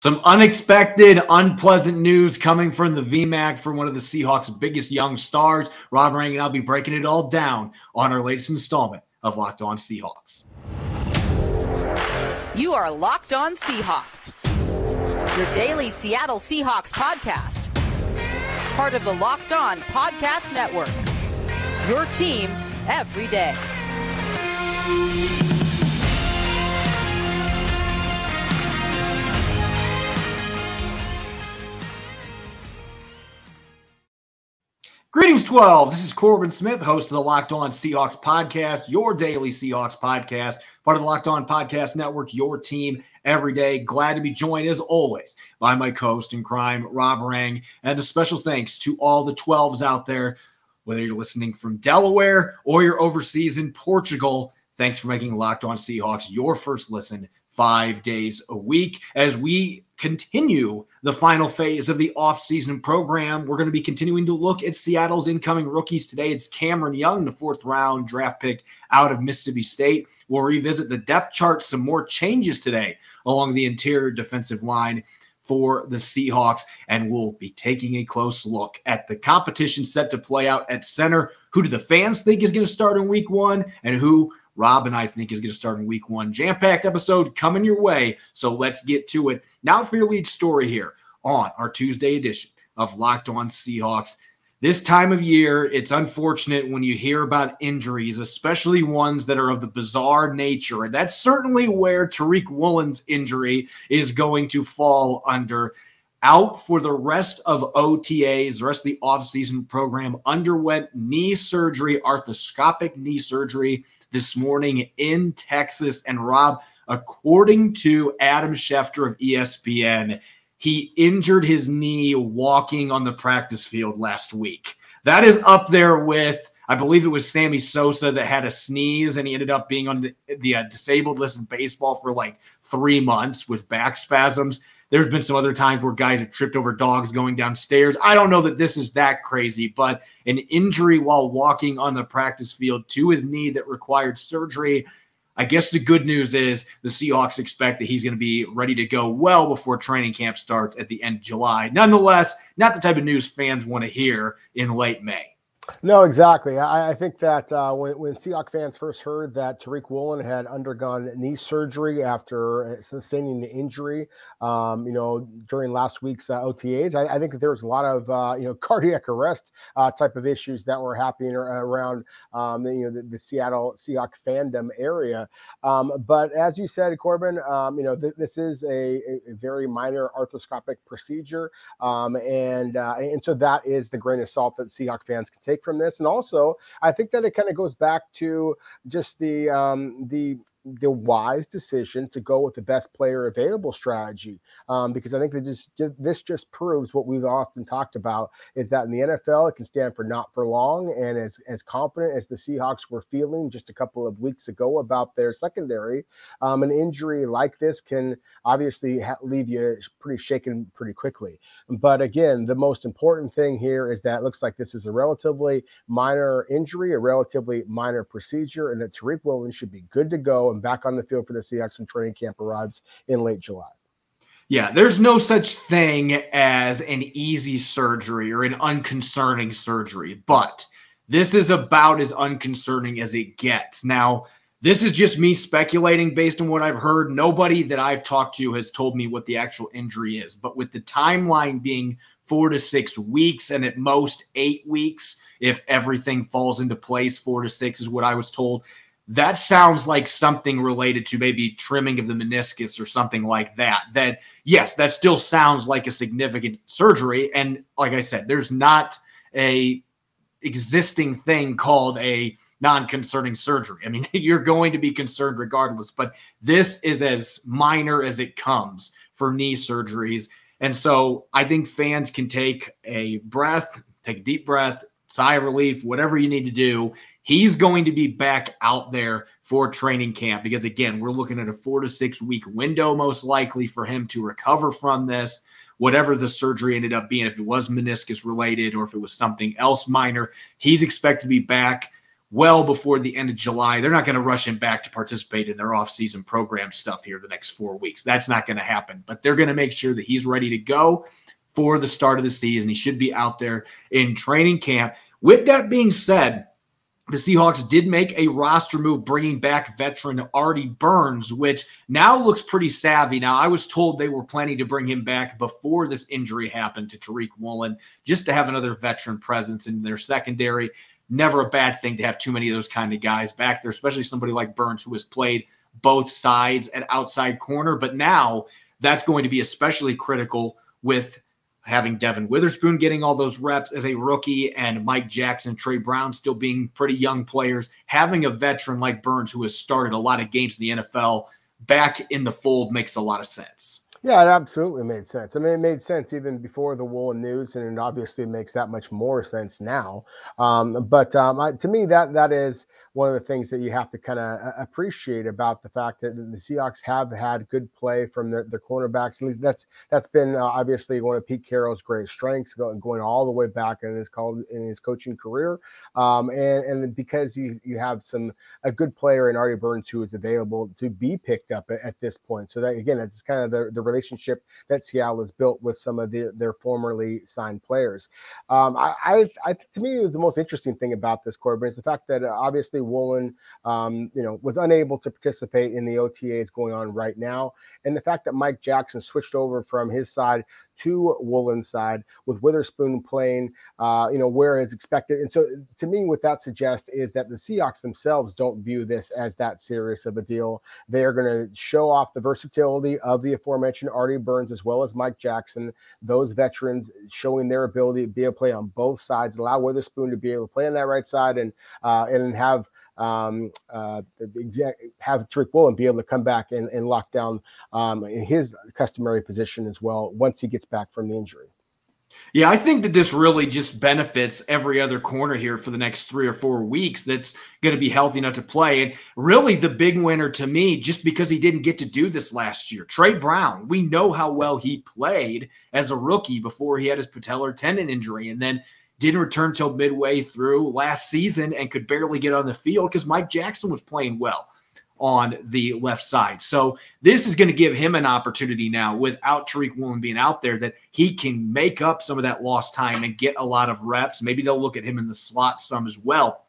Some unexpected, unpleasant news coming from the VMAC from one of the Seahawks' biggest young stars. Rob Rang and I'll be breaking it all down on our latest installment of Locked On Seahawks. You are Locked On Seahawks, your daily Seattle Seahawks podcast. Part of the Locked On Podcast Network. Your team every day. Greetings, 12. This is Corbin Smith, host of the Locked On Seahawks podcast, your daily Seahawks podcast, part of the Locked On Podcast Network, your team every day. Glad to be joined, as always, by my co host in crime, Rob Rang. And a special thanks to all the 12s out there, whether you're listening from Delaware or you're overseas in Portugal. Thanks for making Locked On Seahawks your first listen five days a week as we continue the final phase of the offseason program. We're going to be continuing to look at Seattle's incoming rookies today. It's Cameron Young, the fourth round draft pick out of Mississippi State. We'll revisit the depth chart, some more changes today along the interior defensive line for the Seahawks, and we'll be taking a close look at the competition set to play out at center. Who do the fans think is going to start in week one, and who Rob and I think is going to start in week one. Jam packed episode coming your way. So let's get to it. Now for your lead story here on our Tuesday edition of Locked On Seahawks. This time of year, it's unfortunate when you hear about injuries, especially ones that are of the bizarre nature. And that's certainly where Tariq Woolen's injury is going to fall under. Out for the rest of OTAs, the rest of the offseason program, underwent knee surgery, arthroscopic knee surgery this morning in Texas. And Rob, according to Adam Schefter of ESPN, he injured his knee walking on the practice field last week. That is up there with, I believe it was Sammy Sosa that had a sneeze and he ended up being on the, the uh, disabled list in baseball for like three months with back spasms. There's been some other times where guys have tripped over dogs going downstairs. I don't know that this is that crazy, but an injury while walking on the practice field to his knee that required surgery. I guess the good news is the Seahawks expect that he's going to be ready to go well before training camp starts at the end of July. Nonetheless, not the type of news fans want to hear in late May. No, exactly. I, I think that uh, when, when Seahawks fans first heard that Tariq Woolen had undergone knee surgery after sustaining an injury, um, you know, during last week's uh, OTAs, I, I, think that there was a lot of, uh, you know, cardiac arrest uh, type of issues that were happening around, um, you know, the, the, Seattle Seahawks fandom area. Um, but as you said, Corbin, um, you know, th- this is a, a, very minor arthroscopic procedure, um, and uh, and so that is the grain of salt that Seahawks fans can take take from this. And also, I think that it kind of goes back to just the um, the the wise decision to go with the best player available strategy um, because I think just, this just proves what we've often talked about is that in the NFL it can stand for not for long and as as confident as the Seahawks were feeling just a couple of weeks ago about their secondary um, an injury like this can obviously ha- leave you pretty shaken pretty quickly. But again the most important thing here is that it looks like this is a relatively minor injury a relatively minor procedure and that Tariq Woolen should be good to go and back on the field for the Seahawks when training camp arrives in late July. Yeah, there's no such thing as an easy surgery or an unconcerning surgery, but this is about as unconcerning as it gets. Now, this is just me speculating based on what I've heard. Nobody that I've talked to has told me what the actual injury is, but with the timeline being four to six weeks and at most eight weeks, if everything falls into place, four to six is what I was told that sounds like something related to maybe trimming of the meniscus or something like that. That, yes, that still sounds like a significant surgery. And like I said, there's not a existing thing called a non-concerning surgery. I mean, you're going to be concerned regardless, but this is as minor as it comes for knee surgeries. And so I think fans can take a breath, take a deep breath, sigh of relief, whatever you need to do he's going to be back out there for training camp because again we're looking at a four to six week window most likely for him to recover from this whatever the surgery ended up being if it was meniscus related or if it was something else minor he's expected to be back well before the end of July. They're not going to rush him back to participate in their offseason program stuff here the next four weeks. That's not going to happen, but they're going to make sure that he's ready to go for the start of the season. He should be out there in training camp. With that being said, the Seahawks did make a roster move, bringing back veteran Artie Burns, which now looks pretty savvy. Now, I was told they were planning to bring him back before this injury happened to Tariq Woolen, just to have another veteran presence in their secondary. Never a bad thing to have too many of those kind of guys back there, especially somebody like Burns, who has played both sides at outside corner. But now that's going to be especially critical with having Devon Witherspoon getting all those reps as a rookie and Mike Jackson, Tre Brown still being pretty young players, having a veteran like Burns who has started a lot of games in the NFL back in the fold makes a lot of sense. Yeah, it absolutely made sense. I mean, it made sense even before the Woolen news, and it obviously makes that much more sense now. Um, but um, I, to me, that that is one of the things that you have to kind of uh, appreciate about the fact that the Seahawks have had good play from their, their cornerbacks. At least that's that's been uh, obviously one of Pete Carroll's great strengths, going, going all the way back in his called in his coaching career. Um, and and because you you have some a good player in Artie Burns who is available to be picked up at, at this point. So that again, it's kind of the, the relationship that Seattle has built with some of the, their formerly signed players. Um, I, I, I, to me, the most interesting thing about this Corbin is the fact that uh, obviously Woolen, um, you know, was unable to participate in the OTAs going on right now, and the fact that Mike Jackson switched over from his side to Woolen side with Witherspoon playing, uh, you know, where is expected. And so to me, what that suggests is that the Seahawks themselves don't view this as that serious of a deal. They are going to show off the versatility of the aforementioned Artie Burns as well as Mike Jackson, those veterans showing their ability to be able to play on both sides, allow Witherspoon to be able to play on that right side and uh, and have um, uh, have Tariq Woolen be able to come back and, and lock down um, in his customary position as well once he gets back from the injury. Yeah, I think that this really just benefits every other corner here for the next three or four weeks that's going to be healthy enough to play. And really, the big winner to me, just because he didn't get to do this last year, Tre Brown. We know how well he played as a rookie before he had his patellar tendon injury. And then didn't return till midway through last season and could barely get on the field because Mike Jackson was playing well on the left side. So this is going to give him an opportunity now without Tariq Woolen being out there that he can make up some of that lost time and get a lot of reps. Maybe they'll look at him in the slot some as well.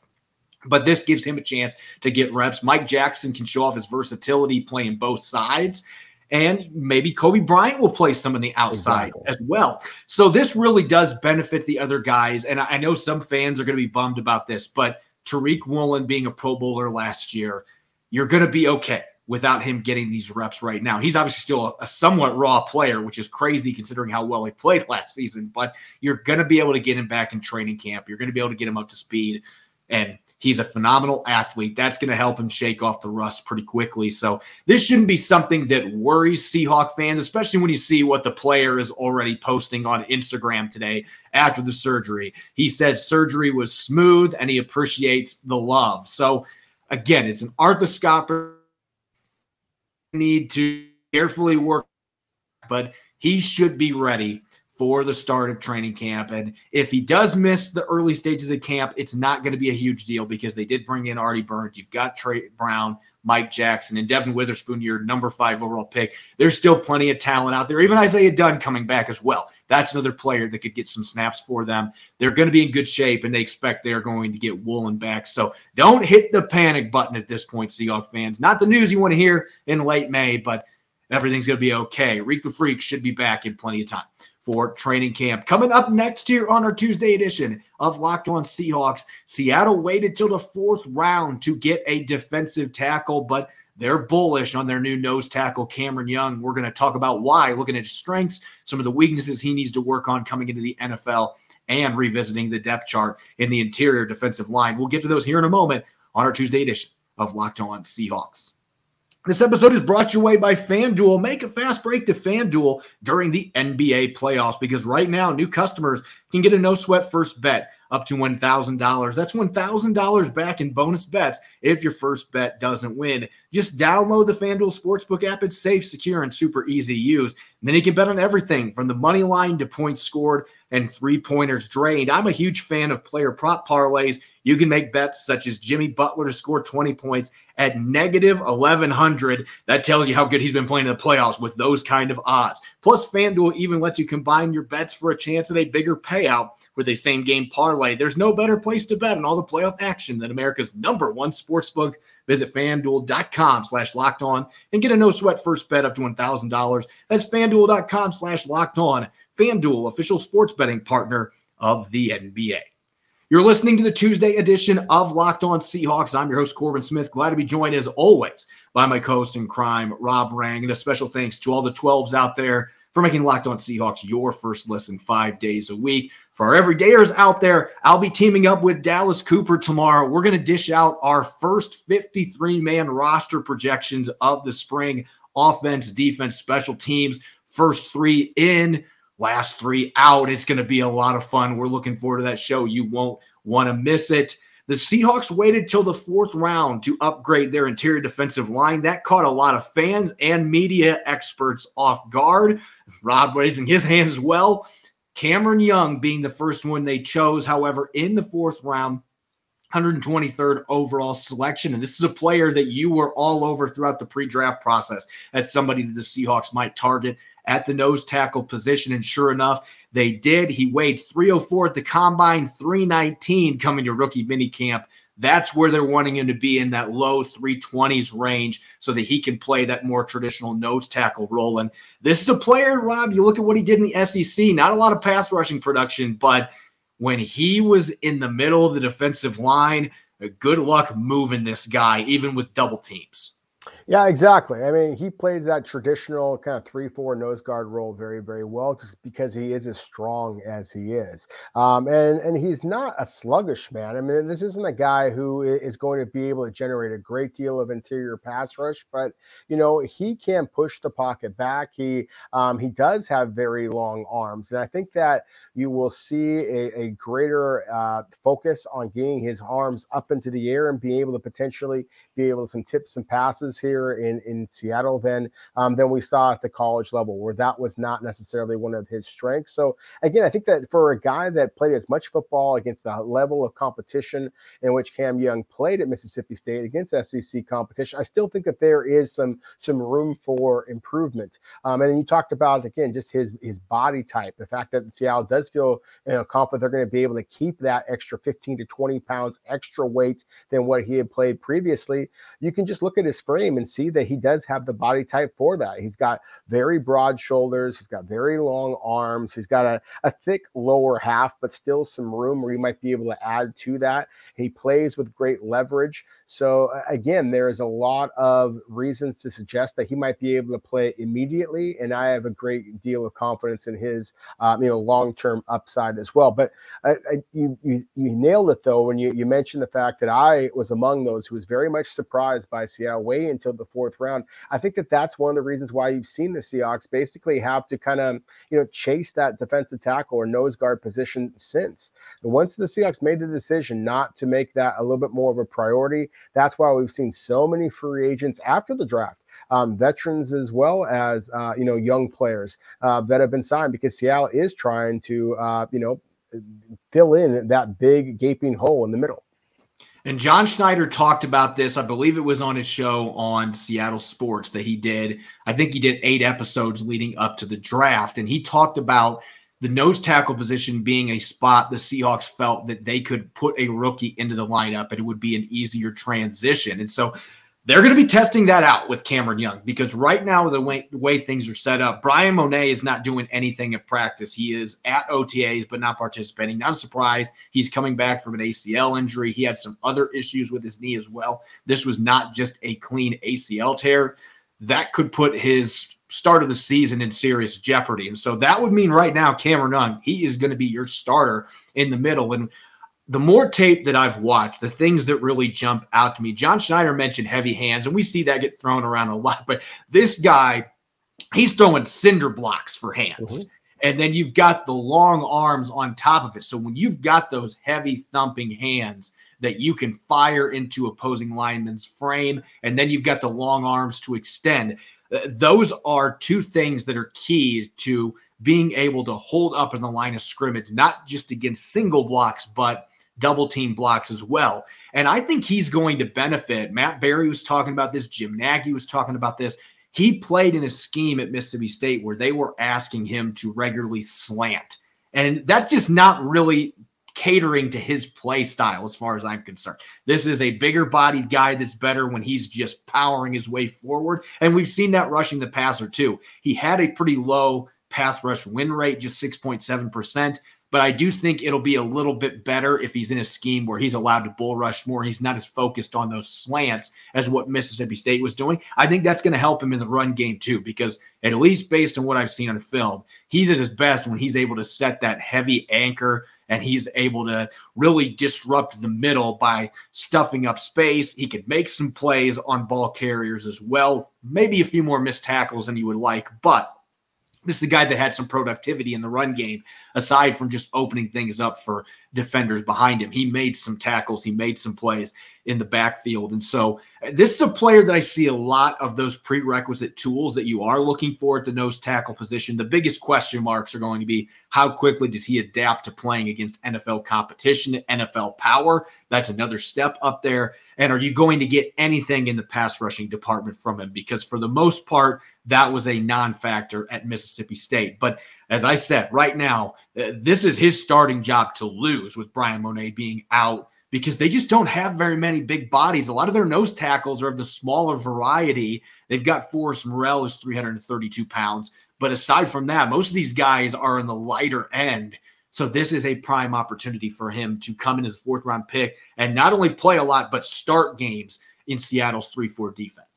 But this gives him a chance to get reps. Mike Jackson can show off his versatility playing both sides and maybe Coby Bryant will play some on the outside exactly. as well. So this really does benefit the other guys. And I know some fans are going to be bummed about this, but Tariq Woolen being a Pro Bowler last year, you're going to be okay without him getting these reps right now. He's obviously still a, a, somewhat raw player, which is crazy considering how well he played last season, but you're going to be able to get him back in training camp. You're going to be able to get him up to speed. And He's a phenomenal athlete. That's going to help him shake off the rust pretty quickly. So this shouldn't be something that worries Seahawk fans, especially when you see what the player is already posting on Instagram today after the surgery. He said surgery was smooth and he appreciates the love. So again, it's an arthroscopic need to carefully work, but he should be ready for the start of training camp. And if he does miss the early stages of camp, it's not going to be a huge deal because they did bring in Artie Burns. You've got Tre Brown, Mike Jackson, and Devon Witherspoon, your number five overall pick. There's still plenty of talent out there. Even Isaiah Dunn coming back as well. That's another player that could get some snaps for them. They're going to be in good shape, and they expect they're going to get Woolen back. So don't hit the panic button at this point, Seahawks fans. Not the news you want to hear in late May, but everything's going to be okay. Reek the Freak should be back in plenty of time for training camp. Coming up next here on our Tuesday edition of Locked On Seahawks, Seattle waited till the fourth round to get a defensive tackle, but they're bullish on their new nose tackle, Cameron Young. We're going to talk about why, looking at his strengths, some of the weaknesses he needs to work on coming into the NFL, and revisiting the depth chart in the interior defensive line. We'll get to those here in a moment on our Tuesday edition of Locked On Seahawks. This episode is brought your way by FanDuel. Make a fast break to FanDuel during the NBA playoffs because right now, new customers can get a no sweat first bet up to $1,000. That's $1,000 back in bonus bets if your first bet doesn't win. Just download the FanDuel Sportsbook app. It's safe, secure, and super easy to use. And then you can bet on everything from the money line to points scored and three pointers drained. I'm a huge fan of player prop parlays. You can make bets such as Jimmy Butler to score 20 points at negative 1100. That tells you how good he's been playing in the playoffs with those kind of odds. Plus, FanDuel even lets you combine your bets for a chance at a bigger payout with a same game parlay. There's no better place to bet on all the playoff action than America's number one sportsbook. Visit fanduel.com slash locked on and get a no sweat first bet up to $1,000. That's fanduel.com slash locked on. FanDuel, official sports betting partner of the NBA. You're listening to the Tuesday edition of Locked On Seahawks. I'm your host, Corbin Smith. Glad to be joined as always by my co host in crime, Rob Rang. And a special thanks to all the 12s out there for making Locked On Seahawks your first listen five days a week. For our everydayers out there, I'll be teaming up with Dallas Cooper tomorrow. We're going to dish out our first 53 man roster projections of the spring offense, defense, special teams. First three in, last three out. It's going to be a lot of fun. We're looking forward to that show. You won't want to miss it. The Seahawks waited till the fourth round to upgrade their interior defensive line. That caught a lot of fans and media experts off guard. Rob raising his hand as well. Cameron Young being the first one they chose, however, in the fourth round, 123rd overall selection. And this is a player that you were all over throughout the pre draft process as somebody that the Seahawks might target at the nose tackle position. And sure enough, they did. He weighed 304 at the combine, 319 coming to rookie minicamp. That's where they're wanting him to be in that low 320s range so that he can play that more traditional nose tackle role. And this is a player, Rob, you look at what he did in the SEC, not a lot of pass rushing production, but when he was in the middle of the defensive line, good luck moving this guy, even with double teams. Yeah, exactly. I mean, he plays that traditional kind of three-four nose guard role very, very well, just because he is as strong as he is, um, and and he's not a sluggish man. I mean, this isn't a guy who is going to be able to generate a great deal of interior pass rush, but you know he can push the pocket back. He um, he does have very long arms, and I think that you will see a, a greater uh, focus on getting his arms up into the air and being able to potentially be able to some tips and passes here here in in Seattle than um, than we saw at the college level, where that was not necessarily one of his strengths. So again, I think that for a guy that played as much football against the level of competition in which Cam Young played at Mississippi State against SEC competition, I still think that there is some some room for improvement. Um, and you talked about again just his his body type, the fact that Seattle does feel you know confident they're going to be able to keep that extra 15 to 20 pounds extra weight than what he had played previously. You can just look at his frame and see that he does have the body type for that. He's got very broad shoulders, he's got very long arms, he's got a, a thick lower half, but still some room where he might be able to add to that. He plays with great leverage. So again, there is a lot of reasons to suggest that he might be able to play immediately, and I have a great deal of confidence in his, um, you know, long-term upside as well. But I, I, you, you you nailed it though when you you mentioned the fact that I was among those who was very much surprised by Seattle way until the fourth round. I think that that's one of the reasons why you've seen the Seahawks basically have to kind of you know chase that defensive tackle or nose guard position since. And once the Seahawks made the decision not to make that a little bit more of a priority that's why we've seen so many free agents after the draft. Um, veterans as well as uh, you know young players uh, that have been signed because Seattle is trying to uh, you know fill in that big gaping hole in the middle. And John Schneider talked about this. I believe it was on his show on Seattle Sports that he did. I think he did eight episodes leading up to the draft, and he talked about the nose tackle position being a spot the Seahawks felt that they could put a rookie into the lineup and it would be an easier transition. And so they're going to be testing that out with Cameron Young because right now, the way, the way things are set up, Bryan Mone is not doing anything in practice. He is at OTAs, but not participating. Not a surprise. He's coming back from an ACL injury. He had some other issues with his knee as well. This was not just a clean ACL tear. That could put his start of the season in serious jeopardy. And so that would mean right now, Cameron Young, he is going to be your starter in the middle. And the more tape that I've watched, the things that really jump out to me, John Schneider mentioned heavy hands, and we see that get thrown around a lot. But this guy, he's throwing cinder blocks for hands. Mm-hmm. And then you've got the long arms on top of it. So when you've got those heavy thumping hands, that you can fire into opposing linemen's frame, and then you've got the long arms to extend Uh, those are two things that are key to being able to hold up in the line of scrimmage, not just against single blocks, but double team blocks as well. And I think he's going to benefit. Matt Barry was talking about this, Jim Nagy was talking about this. He played in a scheme at Mississippi State where they were asking him to regularly slant. And that's just not really catering to his play style as far as I'm concerned. This is a bigger bodied guy that's better when he's just powering his way forward. And we've seen that rushing the passer too. He had a pretty low pass rush win rate, just 6.7%. But I do think it'll be a little bit better if he's in a scheme where he's allowed to bull rush more. He's not as focused on those slants as what Mississippi State was doing. I think that's going to help him in the run game too, because at least based on what I've seen on the film, he's at his best when he's able to set that heavy anchor and he's able to really disrupt the middle by stuffing up space. He could make some plays on ball carriers as well, maybe a few more missed tackles than you would like, but this is the guy that had some productivity in the run game, aside from just opening things up for defenders behind him. He made some tackles, he made some plays in the backfield. And so uh, this is a player that I see a lot of those prerequisite tools that you are looking for at the nose tackle position. The biggest question marks are going to be how quickly does he adapt to playing against NFL competition, NFL power? That's another step up there. And are you going to get anything in the pass rushing department from him? Because for the most part, that was a non factor at Mississippi State. But as I said, right now, uh, this is his starting job to lose with Bryan Mone being out because they just don't have very many big bodies. A lot of their nose tackles are of the smaller variety. They've got Forrest Morel, who's 332 pounds. But aside from that, most of these guys are in the lighter end. So this is a prime opportunity for him to come in as a fourth round pick and not only play a lot, but start games in Seattle's 3 4 defense.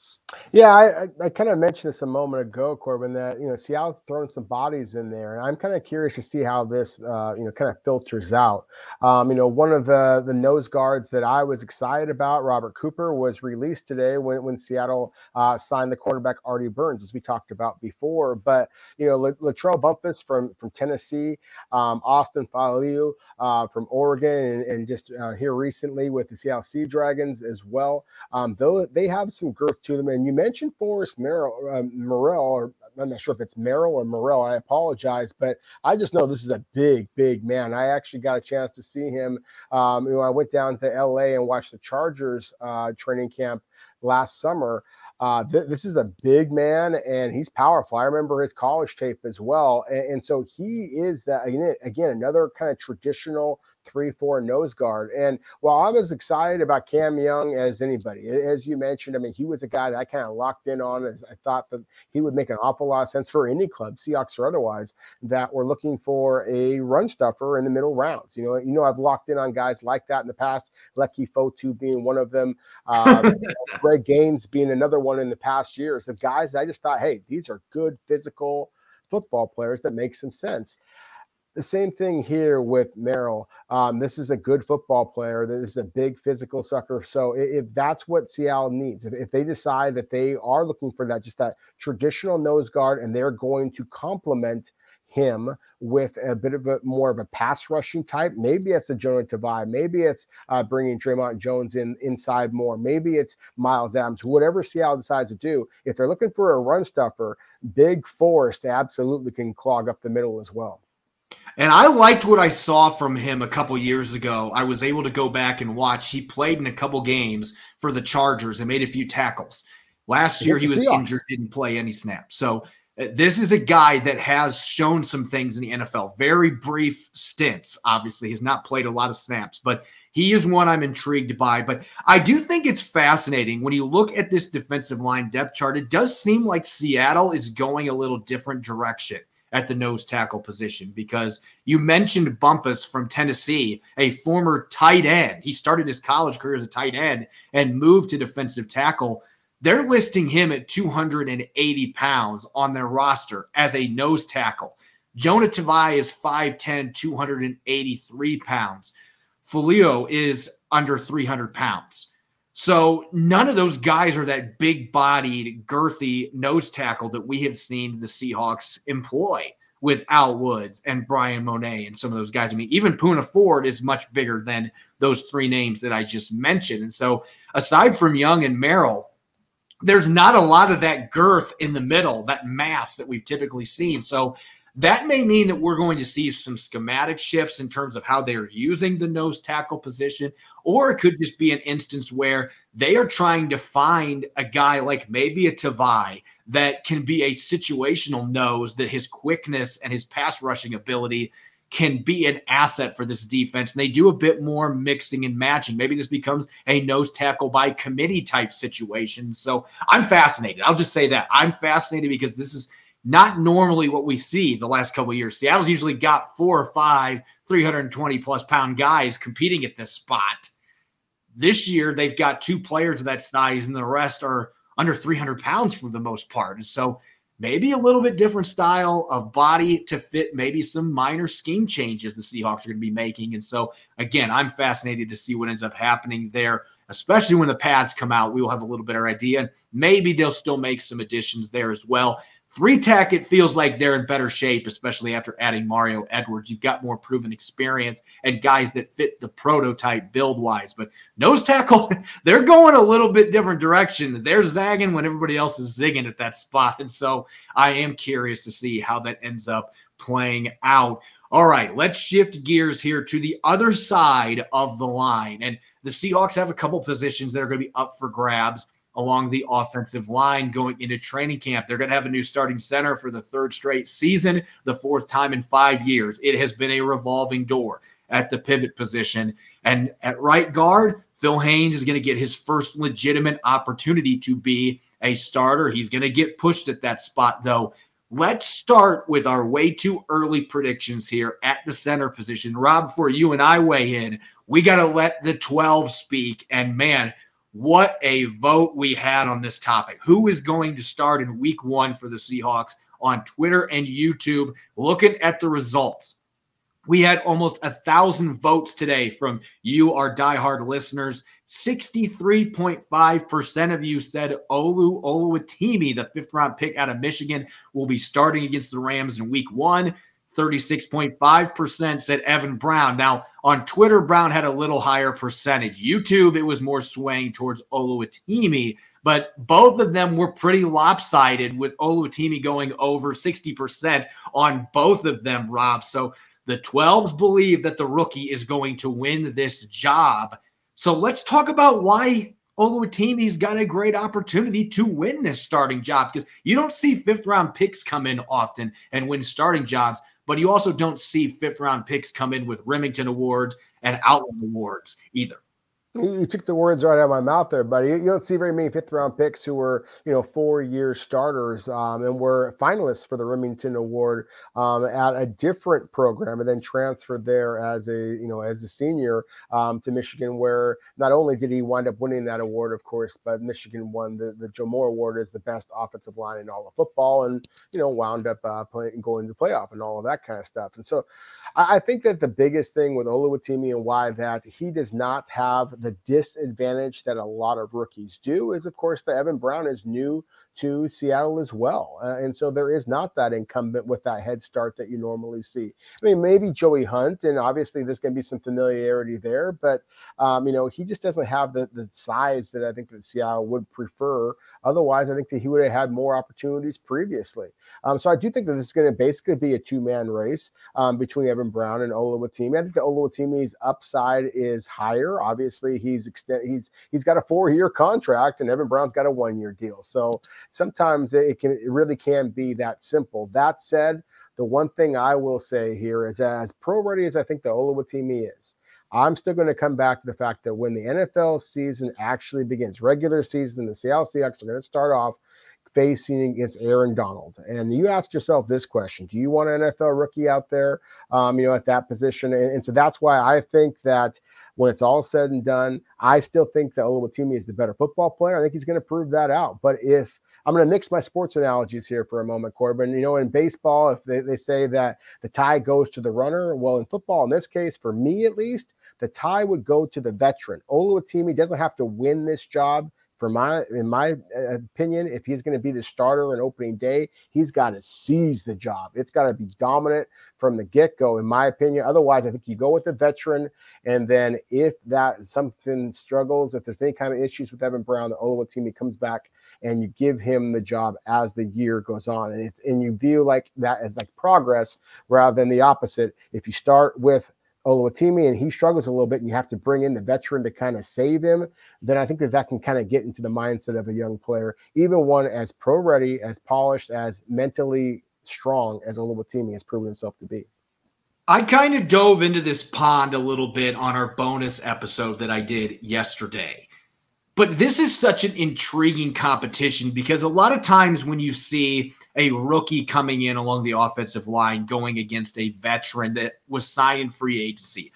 Yeah, I, I, I kind of mentioned this a moment ago, Corbin, that, you know, Seattle's throwing some bodies in there. And I'm kind of curious to see how this, uh, you know, kind of filters out. Um, you know, one of the, the nose guards that I was excited about, Robert Cooper, was released today when, when Seattle uh, signed the cornerback Artie Burns, as we talked about before. But, you know, Latrell Bumphus from, from Tennessee, um, Austin Faoliu uh, from Oregon, and, and just uh, here recently with the Seattle Sea Dragons as well. Um, though they have some girth to them. And you mentioned Forrest Merrill, uh, Morrell, or I'm not sure if it's Merrill or Morrell. I apologize, but I just know this is a big, big man. I actually got a chance to see him. Um, you know, I went down to LA and watched the Chargers uh, training camp last summer. Uh, th- this is a big man and he's powerful. I remember his college tape as well. And, and so he is that again, again, another kind of traditional three, four nose guard. And while I'm as excited about Cam Young as anybody, as you mentioned, I mean, he was a guy that I kind of locked in on as I thought that he would make an awful lot of sense for any club, Seahawks or otherwise, that were looking for a run stuffer in the middle rounds. You know, you know, I've locked in on guys like that in the past, Leki Fotu being one of them, uh, Greg Gaines being another one in the past years of guys I just thought, hey, these are good physical football players that make some sense the same thing here with Merrill. Um, this is a good football player. This is a big physical sucker. So if, if that's what Seattle needs, if, if, they decide that they are looking for that, just that traditional nose guard, and they're going to complement him with a bit of a more of a pass rushing type. Maybe it's a Jonah Tavai. Maybe it's uh, bringing Dre'Mont Jones in inside more. Maybe it's Myles Adams. Whatever Seattle decides to do, if they're looking for a run stuffer, Big Forrest absolutely can clog up the middle as well. And I liked what I saw from him a couple years ago. I was able to go back and watch. He played in a couple games for the Chargers and made a few tackles. Last year, he was injured, didn't play any snaps. So, uh, this is a guy that has shown some things in the NFL. Very brief stints, obviously. He's not played a lot of snaps, but he is one I'm intrigued by. But I do think it's fascinating when you look at this defensive line depth chart. It does seem like Seattle is going a little different direction at the nose tackle position because you mentioned Bumphus from Tennessee, a former tight end. He started his college career as a tight end and moved to defensive tackle. They're listing him at 280 pounds on their roster as a nose tackle. Jonah Tavai is 5'10, 283 pounds. Faoliu is under 300 pounds. So none of those guys are that big bodied, girthy nose tackle that we have seen the Seahawks employ with Al Woods and Bryan Mone and some of those guys. I mean, even Poona Ford is much bigger than those three names that I just mentioned. And so aside from Young and Merrill, there's not a lot of that girth in the middle, that mass that we've typically seen. So that may mean that we're going to see some schematic shifts in terms of how they're using the nose tackle position, or it could just be an instance where they are trying to find a guy like maybe a Tavai that can be a situational nose that his quickness and his pass rushing ability can be an asset for this defense. And they do a bit more mixing and matching. Maybe this becomes a nose tackle by committee type situation. So I'm fascinated. I'll just say that I'm fascinated because this is not normally what we see the last couple years. Seattle's usually got four or five 320 plus pound guys competing at this spot. This year, they've got two players of that size, and the rest are under 300 pounds for the most part. And so maybe a little bit different style of body to fit maybe some minor scheme changes the Seahawks are going to be making. And so, again, I'm fascinated to see what ends up happening there especially when the pads come out. We will have a little better idea. And maybe they'll still make some additions there as well. Three tech, it feels like they're in better shape, especially after adding Mario Edwards. You've got more proven experience and guys that fit the prototype build wise. But nose tackle, they're going a little bit different direction. They're zagging when everybody else is zigging at that spot. And so I am curious to see how that ends up playing out. All right, let's shift gears here to the other side of the line. And the Seahawks have a couple positions that are going to be up for grabs along the offensive line going into training camp. They're going to have a new starting center for the third straight season, the fourth time in five years. It has been a revolving door at the pivot position. And at right guard, Phil Haynes is going to get his first legitimate opportunity to be a starter. He's going to get pushed at that spot, though. Let's start with our way too early predictions here at the center position. Rob, before you and I weigh in, we got to let the 12 speak. And man, what a vote we had on this topic. Who is going to start in week one for the Seahawks on Twitter and YouTube? Looking at the results, we had almost a thousand votes today from you, our diehard listeners. 63.5% of you said Olu Oluwatimi, the fifth round pick out of Michigan, will be starting against the Rams in week one. 36.5% said Evan Brown. Now, on Twitter, Brown had a little higher percentage. YouTube, it was more swaying towards Oluwatimi, but both of them were pretty lopsided with Oluwatimi going over 60% on both of them, Rob. So the 12s believe that the rookie is going to win this job. So let's talk about why Oluwatimi's got a great opportunity to win this starting job because you don't see fifth round picks come in often and win starting jobs but you also don't see fifth round picks come in with Rimington Awards and Outland Awards either. You took the words right out of my mouth there, buddy. You don't see very many fifth round picks who were, you know, four year starters um, and were finalists for the Rimington Award um, at a different program and then transferred there as a, you know, as a senior um, to Michigan, where not only did he wind up winning that award, of course, but Michigan won the, the Joe Moore Award as the best offensive line in all of football and, you know, wound up uh, playing, going to the playoff and all of that kind of stuff. And so I, think that the biggest thing with Oluwatimi and why that he does not have the disadvantage that a lot of rookies do is, of course, that Evan Brown is new to Seattle as well. Uh, and so there is not that incumbent with that head start that you normally see. I mean, maybe Joey Hunt, and obviously there's going to be some familiarity there, but, um, you know, he just doesn't have the, the size that I think that Seattle would prefer. Otherwise, I think that he would have had more opportunities previously. Um, so I do think that this is going to basically be a two man race um, between Evan Brown and Oluwatimi. I think that Oluwatimi's upside is higher. Obviously, he's extend he's he's got a four year contract, and Evan Brown's got a one year deal. So sometimes it can it really can be that simple. That said, the one thing I will say here is as pro ready as I think the Oluwatimi is. I'm still going to come back to the fact that when the NFL season actually begins, regular season, the Seattle Seahawks are going to start off facing against Aaron Donald. And you ask yourself this question: Do you want an NFL rookie out there, um, you know, at that position? And, and, so that's why I think that when it's all said and done, I still think that Oluwatimi is the better football player. I think he's going to prove that out. But if I'm going to mix my sports analogies here for a moment, Corbin. You know, in baseball, if they, they say that the tie goes to the runner, well, in football, in this case, for me at least, the tie would go to the veteran. Oluwatimi doesn't have to win this job for my in my uh, opinion, if he's going to be the starter on opening day, he's got to seize the job. It's got to be dominant from the get go, in my opinion. Otherwise, I think you go with the veteran, and then if that something struggles, if there's any kind of issues with Evan Brown, the Oluwatimi comes back and you give him the job as the year goes on. And it's and you view like that as like progress rather than the opposite. If you start with Oluwatimi and he struggles a little bit and you have to bring in the veteran to kind of save him, then I think that that can kind of get into the mindset of a young player, even one as pro ready, as polished, as mentally strong as Oluwatimi has proven himself to be. I kind of dove into this pond a little bit on our bonus episode that I did yesterday. But this is such an intriguing competition because a lot of times when you see a rookie coming in along the offensive line going against a veteran that was signed in free agency,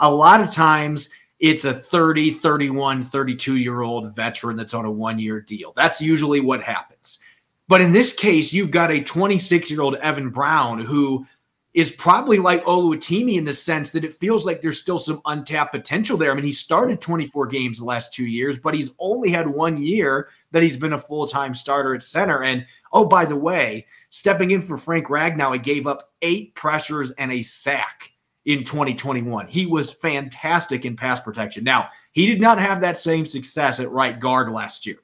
a lot of times it's a 30, 31, 32 year old veteran that's on a one year deal. That's usually what happens. But in this case, you've got a 26 year old Evan Brown who is probably like Oluwatimi in the sense that it feels like there's still some untapped potential there. I mean, he started 24 games the last two years, but he's only had one year that he's been a full time starter at center. And oh, by the way, stepping in for Frank Ragnow, he gave up eight pressures and a sack in 2021. He was fantastic in pass protection. Now, he did not have that same success at right guard last year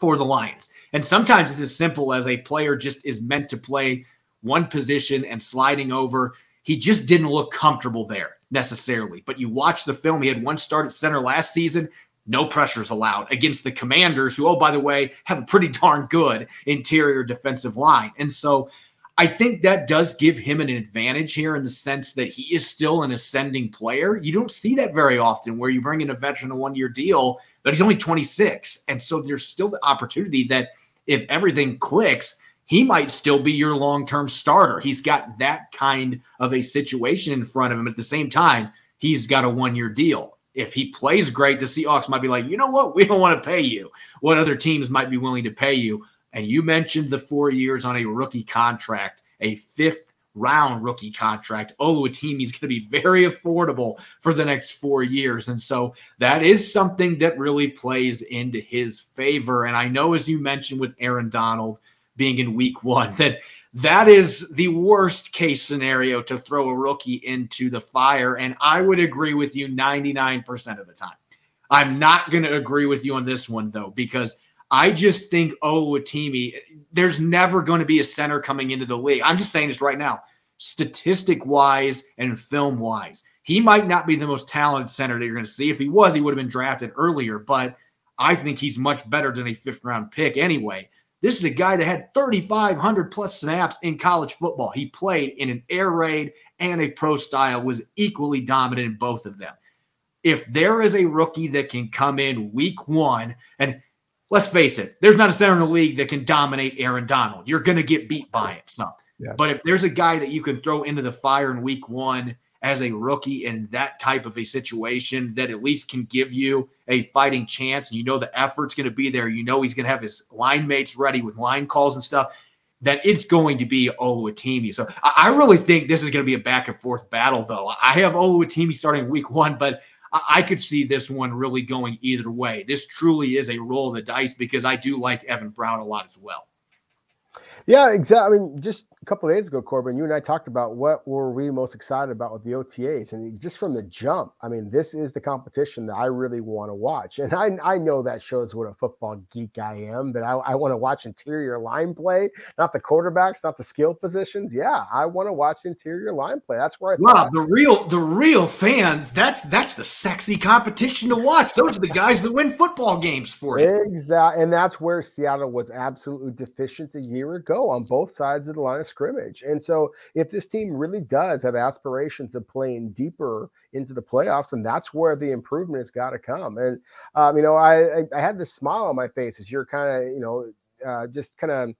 for the Lions. And sometimes it's as simple as a player just is meant to play one position and sliding over. He just didn't look comfortable there necessarily. But you watch the film, he had one start at center last season. No pressures allowed against the commanders, who, oh, by the way, have a pretty darn good interior defensive line. And so I think that does give him an advantage here in the sense that he is still an ascending player. You don't see that very often where you bring in a veteran a one year deal, but he's only 26. And so there's still the opportunity that if everything clicks, he might still be your long term starter. He's got that kind of a situation in front of him. At the same time, he's got a one year deal. If he plays great, the Seahawks might be like, you know what? We don't want to pay you what other teams might be willing to pay you. And you mentioned the four years on a rookie contract, a fifth round rookie contract. Oh, Oluwatimi is going to be very affordable for the next four years. And so that is something that really plays into his favor. And I know, as you mentioned with Aaron Donald, being in week one. That that is the worst case scenario to throw a rookie into the fire. And I would agree with you 99% of the time. I'm not going to agree with you on this one, though, because I just think Oluwatimi, there's never going to be a center coming into the league. I'm just saying this right now, statistic wise and film wise. He might not be the most talented center that you're going to see. If he was, he would have been drafted earlier, but I think he's much better than a fifth round pick anyway. This is a guy that had 3,500 plus snaps in college football. He played in an air raid and a pro style, was equally dominant in both of them. If there is a rookie that can come in week one, and let's face it, there's not a center in the league that can dominate Aaron Donald. You're going to get beat by him. So, yeah. but if there's a guy that you can throw into the fire in week one as a rookie in that type of a situation that at least can give you a fighting chance and you know the effort's going to be there you know he's going to have his line mates ready with line calls and stuff that it's going to be Oluwatimi. So I, really think this is going to be a back and forth battle, though. I have Oluwatimi starting week one, but I, I could see this one really going either way. This truly is a roll of the dice because I do like Evan Brown a lot as well. Yeah, exactly. I mean, just a couple days ago, Corbin, you and I talked about what were we most excited about with the OTAs, and just from the jump, I mean, this is the competition that I really want to watch, and I I know that shows what a football geek I am. That I, I want to watch interior line play, not the quarterbacks, not the skill positions. Yeah, I want to watch interior line play. That's where I. Wow, the real the real fans. That's that's the sexy competition to watch. Those are the guys that win football games for you. Exactly, and that's where Seattle was absolutely deficient a year ago on both sides of the line of scrimmage. And so, if this team really does have aspirations of playing deeper into the playoffs, and that's where the improvement has got to come. And um, you know, I, I, I had this smile on my face as you're kind of you know uh, just kind of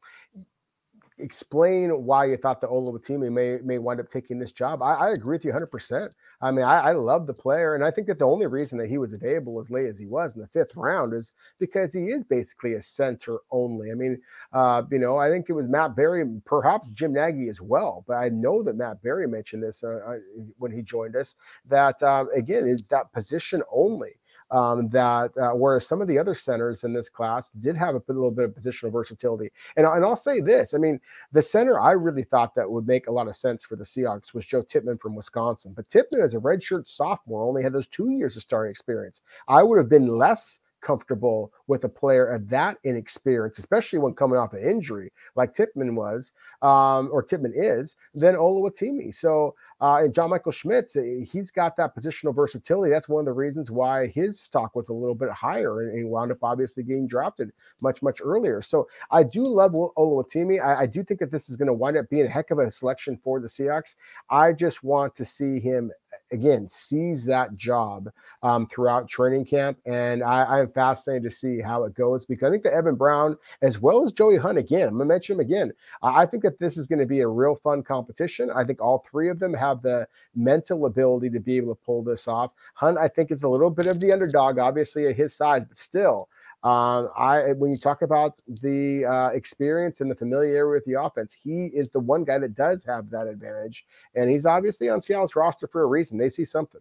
explain why you thought the that Oluwatimi may may wind up taking this job. I, I agree with you 100. percent I mean, I, I, love the player, and I think that the only reason that he was available as late as he was in the fifth round is because he is basically a center only. I mean, uh, you know, I think it was Matt Berry, perhaps Jim Nagy as well, but I know that Matt Berry mentioned this uh, uh when he joined us. That um, again is that position only um, that uh, whereas some of the other centers in this class did have a little bit of positional versatility. And, and I'll say this I mean, the center I really thought that would make a lot of sense for the Seahawks was Joe Tippmann from Wisconsin. But Tippmann, as a redshirt sophomore, only had those two years of starting experience. I would have been less comfortable with a player of that inexperience, especially when coming off an injury like Tippmann was, um, or Tippmann is, than Oluwatimi. So, uh, and John Michael Schmitz, eh, he's got that positional versatility. That's one of the reasons why his stock was a little bit higher and he wound up obviously getting drafted much, much earlier. So I do love Oluwatimi. I, I do think that this is going to wind up being a heck of a selection for the Seahawks. I just want to see him again sees that job um, throughout training camp. And I, am fascinated to see how it goes because I think that Evan Brown, as well as Joey Hunt, again, I'm to mention him again. I think that this is going to be a real fun competition. I think all three of them have the mental ability to be able to pull this off. Hunt, I think, is a little bit of the underdog, obviously, at his size, but still. Uh, I when you talk about the uh, experience and the familiarity with the offense, he is the one guy that does have that advantage, and he's obviously on Seattle's roster for a reason. They see something.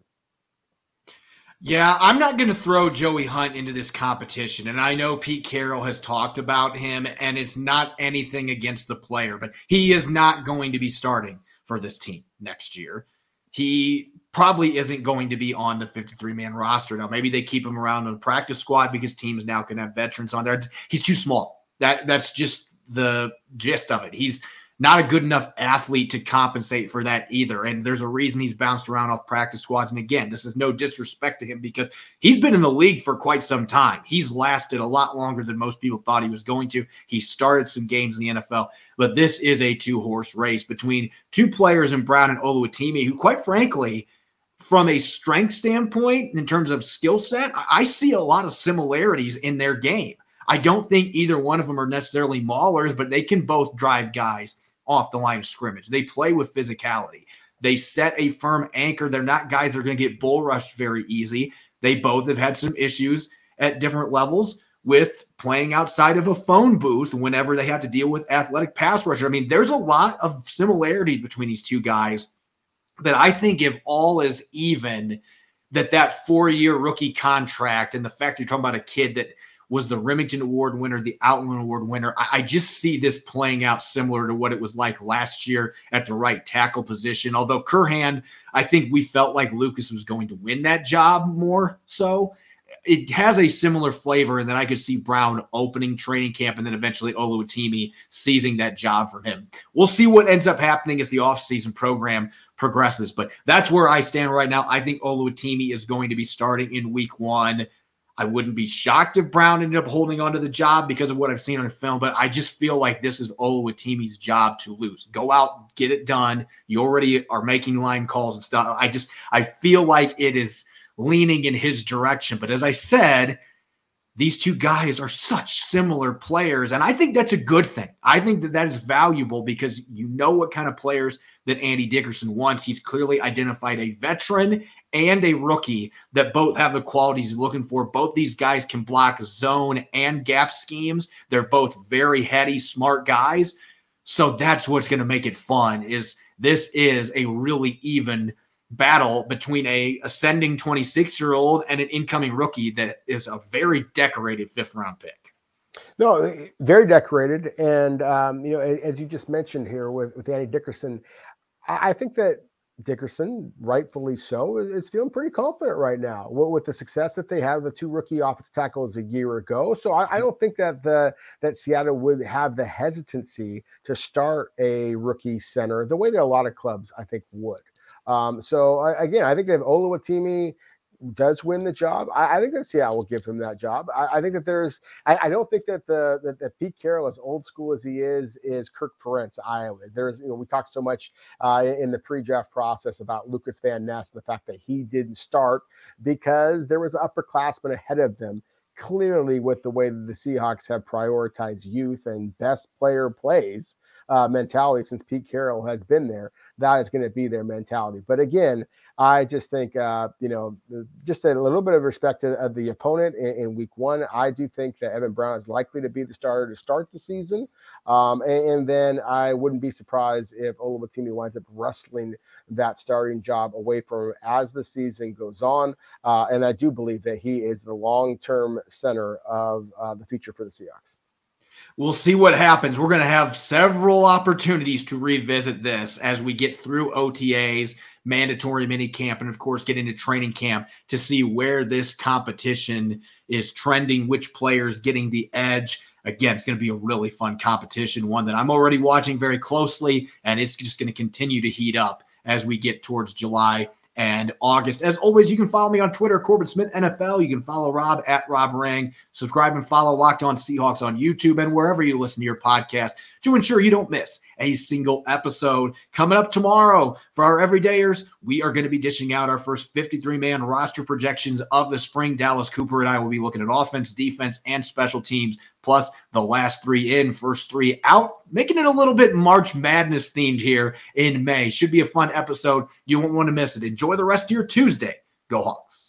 Yeah, I'm not going to throw Joey Hunt into this competition. And I know Pete Carroll has talked about him, and it's not anything against the player, but he is not going to be starting for this team next year. He probably isn't going to be on the 53 man roster. Now, maybe they keep him around on the practice squad because teams now can have veterans on there. He's too small. That That's just the gist of it. He's not a good enough athlete to compensate for that either. And there's a reason he's bounced around off practice squads. And again, this is no disrespect to him because he's been in the league for quite some time. He's lasted a lot longer than most people thought he was going to. He started some games in the NFL, but this is a two horse race between two players in Brown and Oluwatimi, who, quite frankly, from a strength standpoint, in terms of skill set, I see a lot of similarities in their game. I don't think either one of them are necessarily maulers, but they can both drive guys off the line of scrimmage. They play with physicality. They set a firm anchor. They're not guys that are going to get bull rushed very easy. They both have had some issues at different levels with playing outside of a phone booth whenever they have to deal with athletic pass rusher. I mean, there's a lot of similarities between these two guys that I think if all is even, that that four-year rookie contract and the fact you're talking about a kid that – was the Rimington Award winner, the Outland Award winner. I, I, just see this playing out similar to what it was like last year at the right tackle position. Although Curhan, I think we felt like Lucas was going to win that job more so. It has a similar flavor, and then I could see Brown opening training camp and then eventually Oluwatimi seizing that job for him. We'll see what ends up happening as the offseason program progresses, but that's where I stand right now. I think Oluwatimi is going to be starting in week one. I wouldn't be shocked if Brown ended up holding on to the job because of what I've seen on film, but I just feel like this is Oluwatimi's job to lose. Go out, get it done. You already are making line calls and stuff. I just I feel like it is leaning in his direction. But as I said, these two guys are such similar players, and I think that's a good thing. I think that that is valuable because you know what kind of players that Andy Dickerson wants. He's clearly identified a veteran and a rookie that both have the qualities he's looking for. Both these guys can block zone and gap schemes. They're both very heady, smart guys. So that's what's going to make it fun is this is a really even battle between a ascending 26 year old and an incoming rookie that is a very decorated fifth round pick. No, very decorated. And, um, you know, as you just mentioned here with, with Andy Dickerson, I think that Dickerson, rightfully so, is, feeling pretty confident right now with the success that they had the two rookie offensive tackles a year ago. So I, I, don't think that the that Seattle would have the hesitancy to start a rookie center the way that a lot of clubs I think would. Um, so again, I think they have Oluwatimi does win the job, I, I, think that Seattle will give him that job. I, I think that there's, I, I, don't think that the that, that, Pete Carroll, as old school as he is, is Kirk Ferentz Iowa. There's, you know, we talked so much uh, in the pre-draft process about Lukas Van Ness and the fact that he didn't start because there was upperclassmen ahead of them. Clearly, with the way that the Seahawks have prioritized youth and best player plays uh, mentality since Pete Carroll has been there, that is going to be their mentality. But again, I just think, uh, you know, just a little bit of respect to of the opponent in, in, week one. I do think that Evan Brown is likely to be the starter to start the season. Um, and, and, then I wouldn't be surprised if Oluwatimi winds up wrestling that starting job away from him as the season goes on. Uh, and I do believe that he is the long term center of uh, the future for the Seahawks. We'll see what happens. We're going to have several opportunities to revisit this as we get through OTAs, mandatory mini camp, and of course, get into training camp to see where this competition is trending, which players getting the edge. Again, it's going to be a really fun competition, one that I'm already watching very closely, and it's just going to continue to heat up as we get towards July and August. As always, you can follow me on Twitter, Corbin Smith NFL. You can follow Rob at Rob Rang. Subscribe and follow Locked On Seahawks on YouTube and wherever you listen to your podcast to ensure you don't miss a single episode. Coming up tomorrow for our everydayers, we are going to be dishing out our first 53 man roster projections of the spring. Dallas Cooper and I will be looking at offense, defense, and special teams plus the last three in, first three out, making it a little bit March Madness themed here in May. Should be a fun episode. You won't want to miss it. Enjoy the rest of your Tuesday. Go Hawks.